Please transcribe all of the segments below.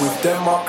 With Denmarc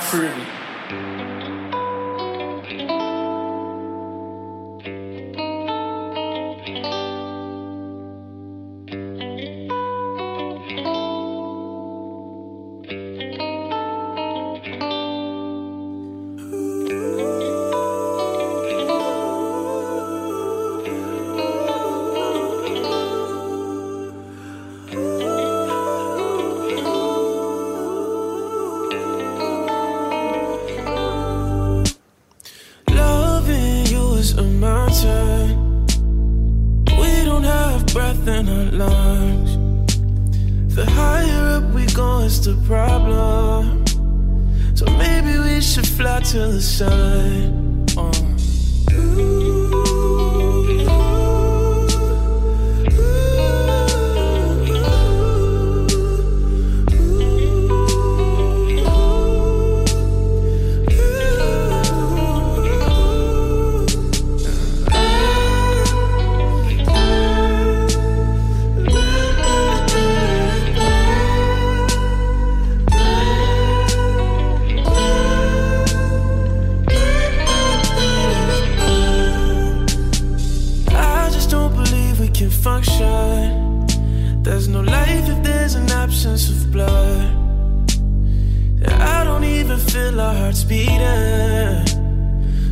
speeder.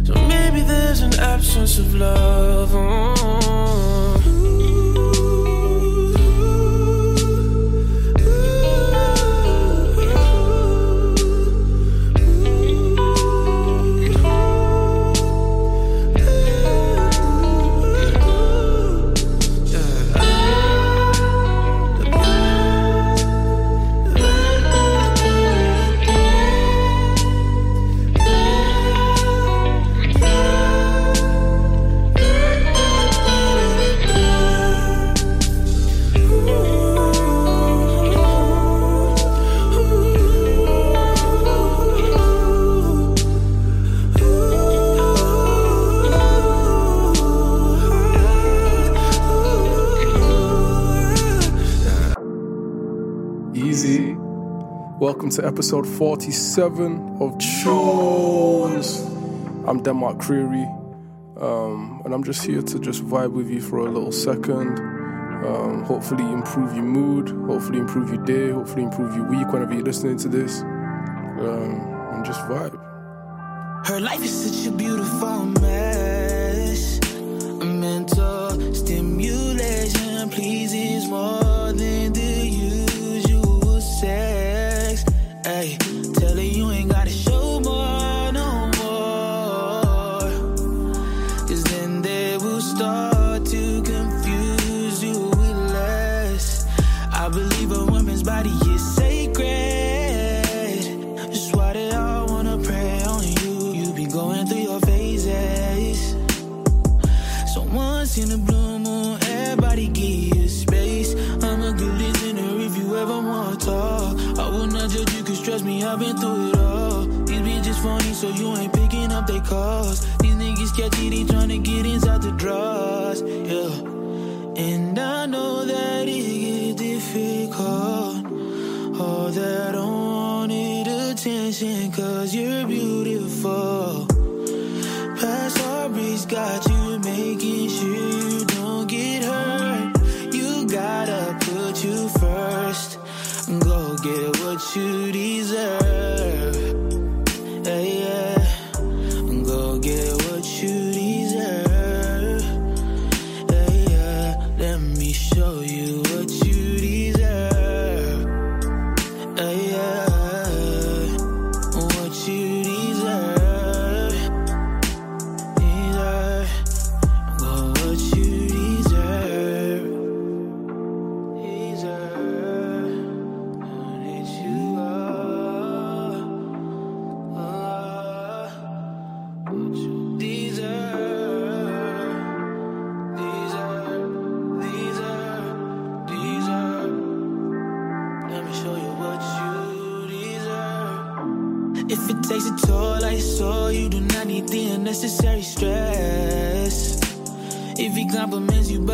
So maybe there's an absence of love. Mm-hmm. Crew. to episode 47 of Tunes. I'm Denmarc Creary, um, and I'm just here to just vibe with you for a little second. Um, hopefully, improve your mood, hopefully, improve your day, hopefully, improve your week whenever you're listening to this, um, and just vibe. Her life is such a beautiful mess. A Mental stimulation pleases more than you Trust me, I've been through it all. These bitches funny, so you ain't picking up their calls. These niggas sketchy, they tryna get inside the drawers. Yeah. And I know that it gets difficult. All that I wanted attention, cause you're beautiful. Past heartbreaks got you making sure you don't get hurt. You gotta put you first. Go get what you deserve.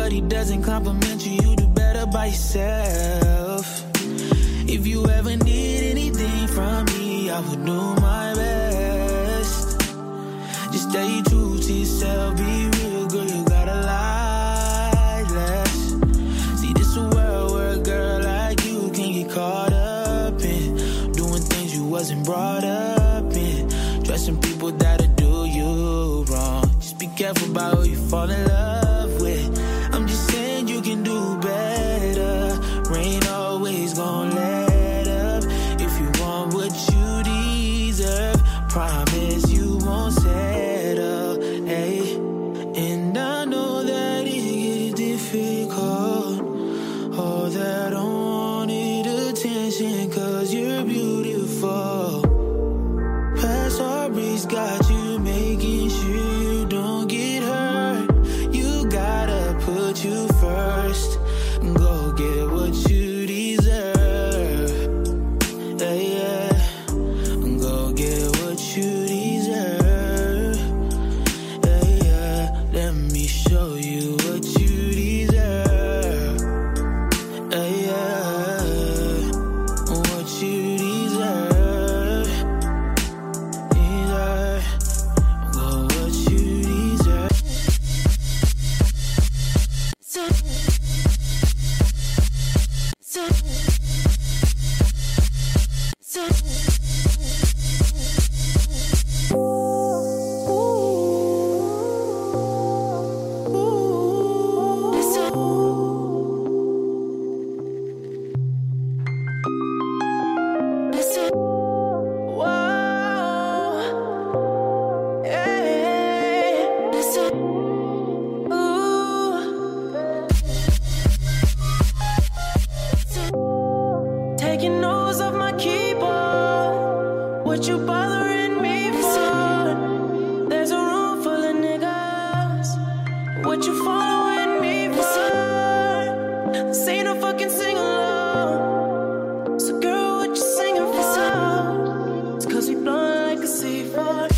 but he doesn't compliment you. You do better by yourself. If you ever need anything from me, I would do my best. Just stay true to yourself, be real. to What you bothering me for? There's a room full of niggas. What you following me for? This ain't no fucking sing along. So, girl, what you singing for? It's cause we blowing like a C4.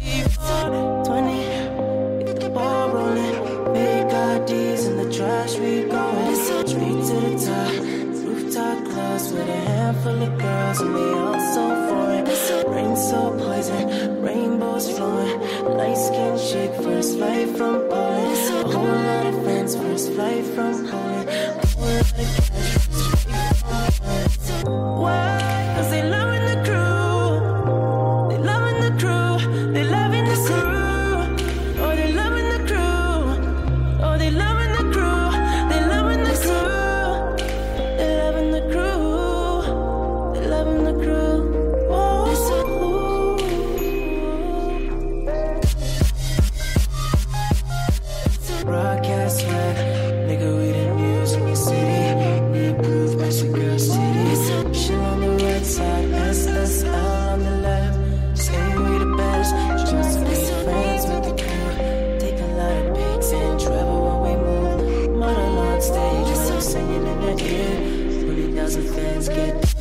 C4. 20, get the ball rolling. Big IDs in the trash, we go. with a handful of girls and they all so foreign. Rain so poison, rainbows flowing. Light skin chick, first flight from Poland. A whole lot of friends, first flight from Poland. hands get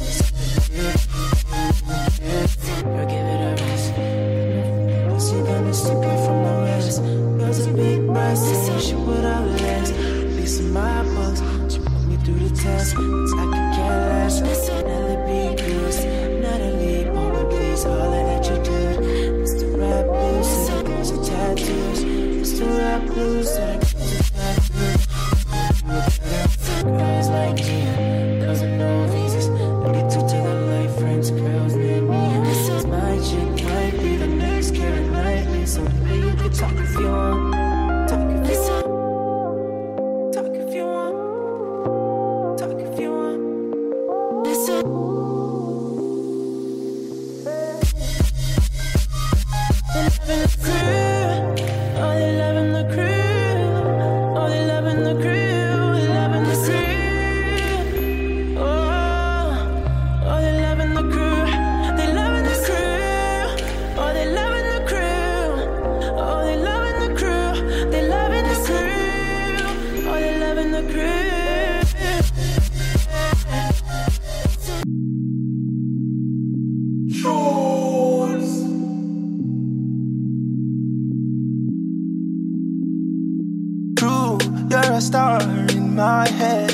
You're a star in my head.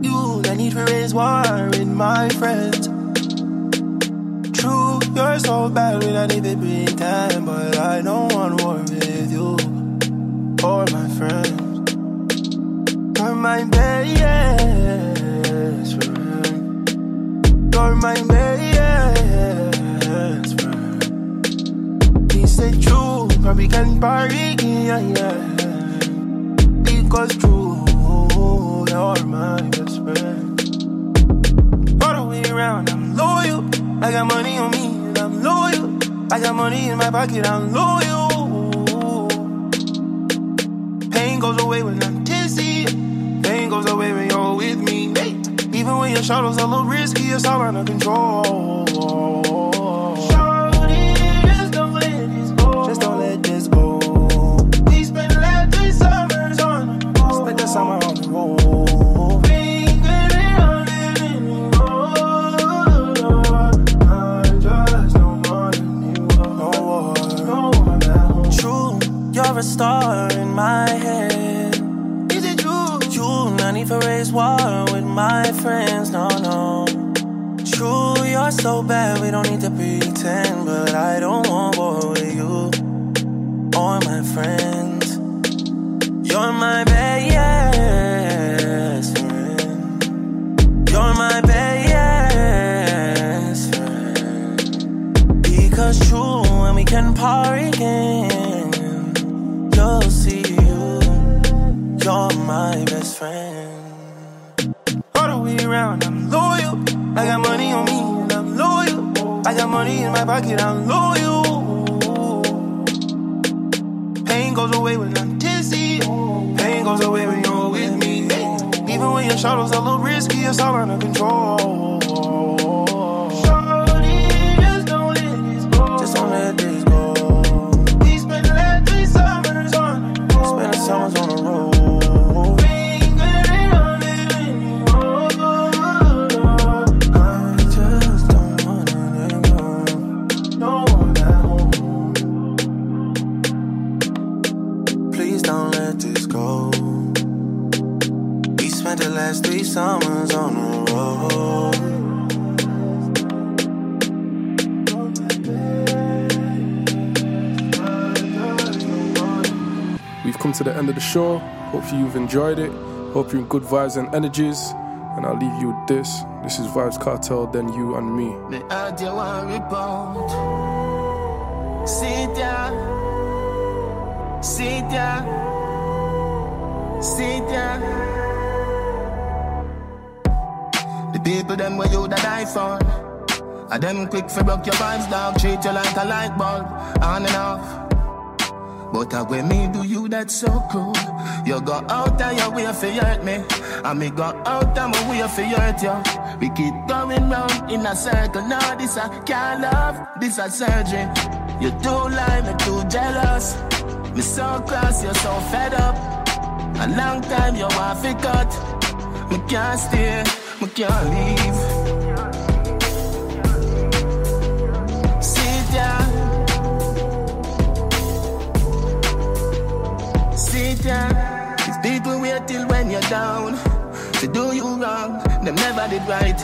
You that need to raise war in my friends. True, you're so bad we don't need to pretend, but I don't want war with you or my friends. You're my best friend. You're my best friend. He said true, but we can party, yeah, yeah. Because true, you're my best friend. All the way around, I'm loyal. I got money on me, and I'm loyal. I got money in my pocket, I'm loyal. Pain goes away when I'm tipsy. Pain goes away when you're with me. Even when your shadow's are a little risky, it's all under control. Star in my head. Is it true? True, no need for raise war with my friends. No, no. True, you're so bad, we don't need to pretend. But I don't want war with you or my friends. You're my best friend. All the way around, I'm loyal. I got money on me, and I'm loyal. I got money in my pocket, I'm loyal. Pain goes away when I'm tipsy. Pain goes away when you're with me. Even when your shadow's a little risky, it's all under control. Shorty, just don't let this go. We spent the last three summers on the road. We've come to the end of the show. Hope you've enjoyed it. Hope you're in good vibes and energies. And I'll leave you with this. This is Vybz Kartel, then you and me. Sit down. Sit down. The people them where you that die for. And them quick for broke your vibes, dog. Treat you like a light bulb. On and off. But uh, when me do you, that's so cool. You go out of your way for hurt me. And me go out of my way for hurt you. We keep going round in a circle. Now this a can't love, this a surgery. You too lie, me too jealous. Me so cross, you're so fed up. A long time you want to cut. Me can't stay, me can't leave. Sit down. Sit down. These people wait till when you're down. To do you wrong, them never did right.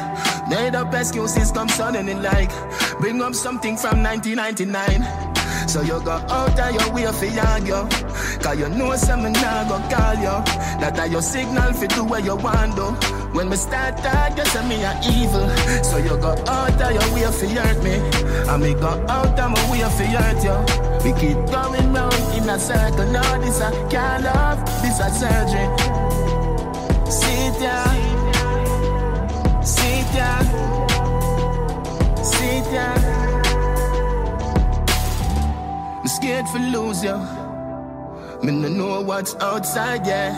Made up excuses come suddenly like Bring up something from 1999 So you go out of your way for argue Cause you know some now go call you That are your signal for do what you want do When me start talk, you say me a evil. So you go out of your way for hurt me. And me go out of my way for hurt you We keep going round in a circle. Now this a kind of, this a surgery. Sit down scared for lose you. Me no know what's outside, yeah.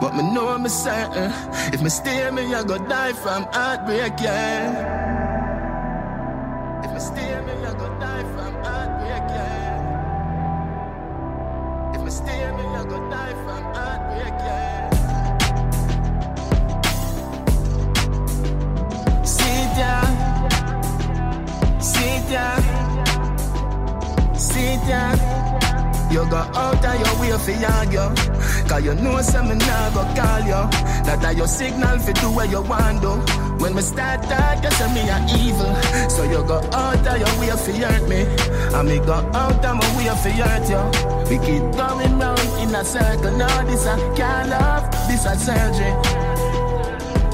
But me know I'm certain. If me stay, me I go die from heartbreak, yeah. If me stay, go out of your way for argue. Cause you know some me nah go call you. That are your signal for do what you want do. When we start talk, you me a evil. So you go out of your way for hurt me. And me go out of my way for hurt you. We keep going round in a circle. Now this a can't love, this a surgery.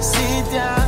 Sit down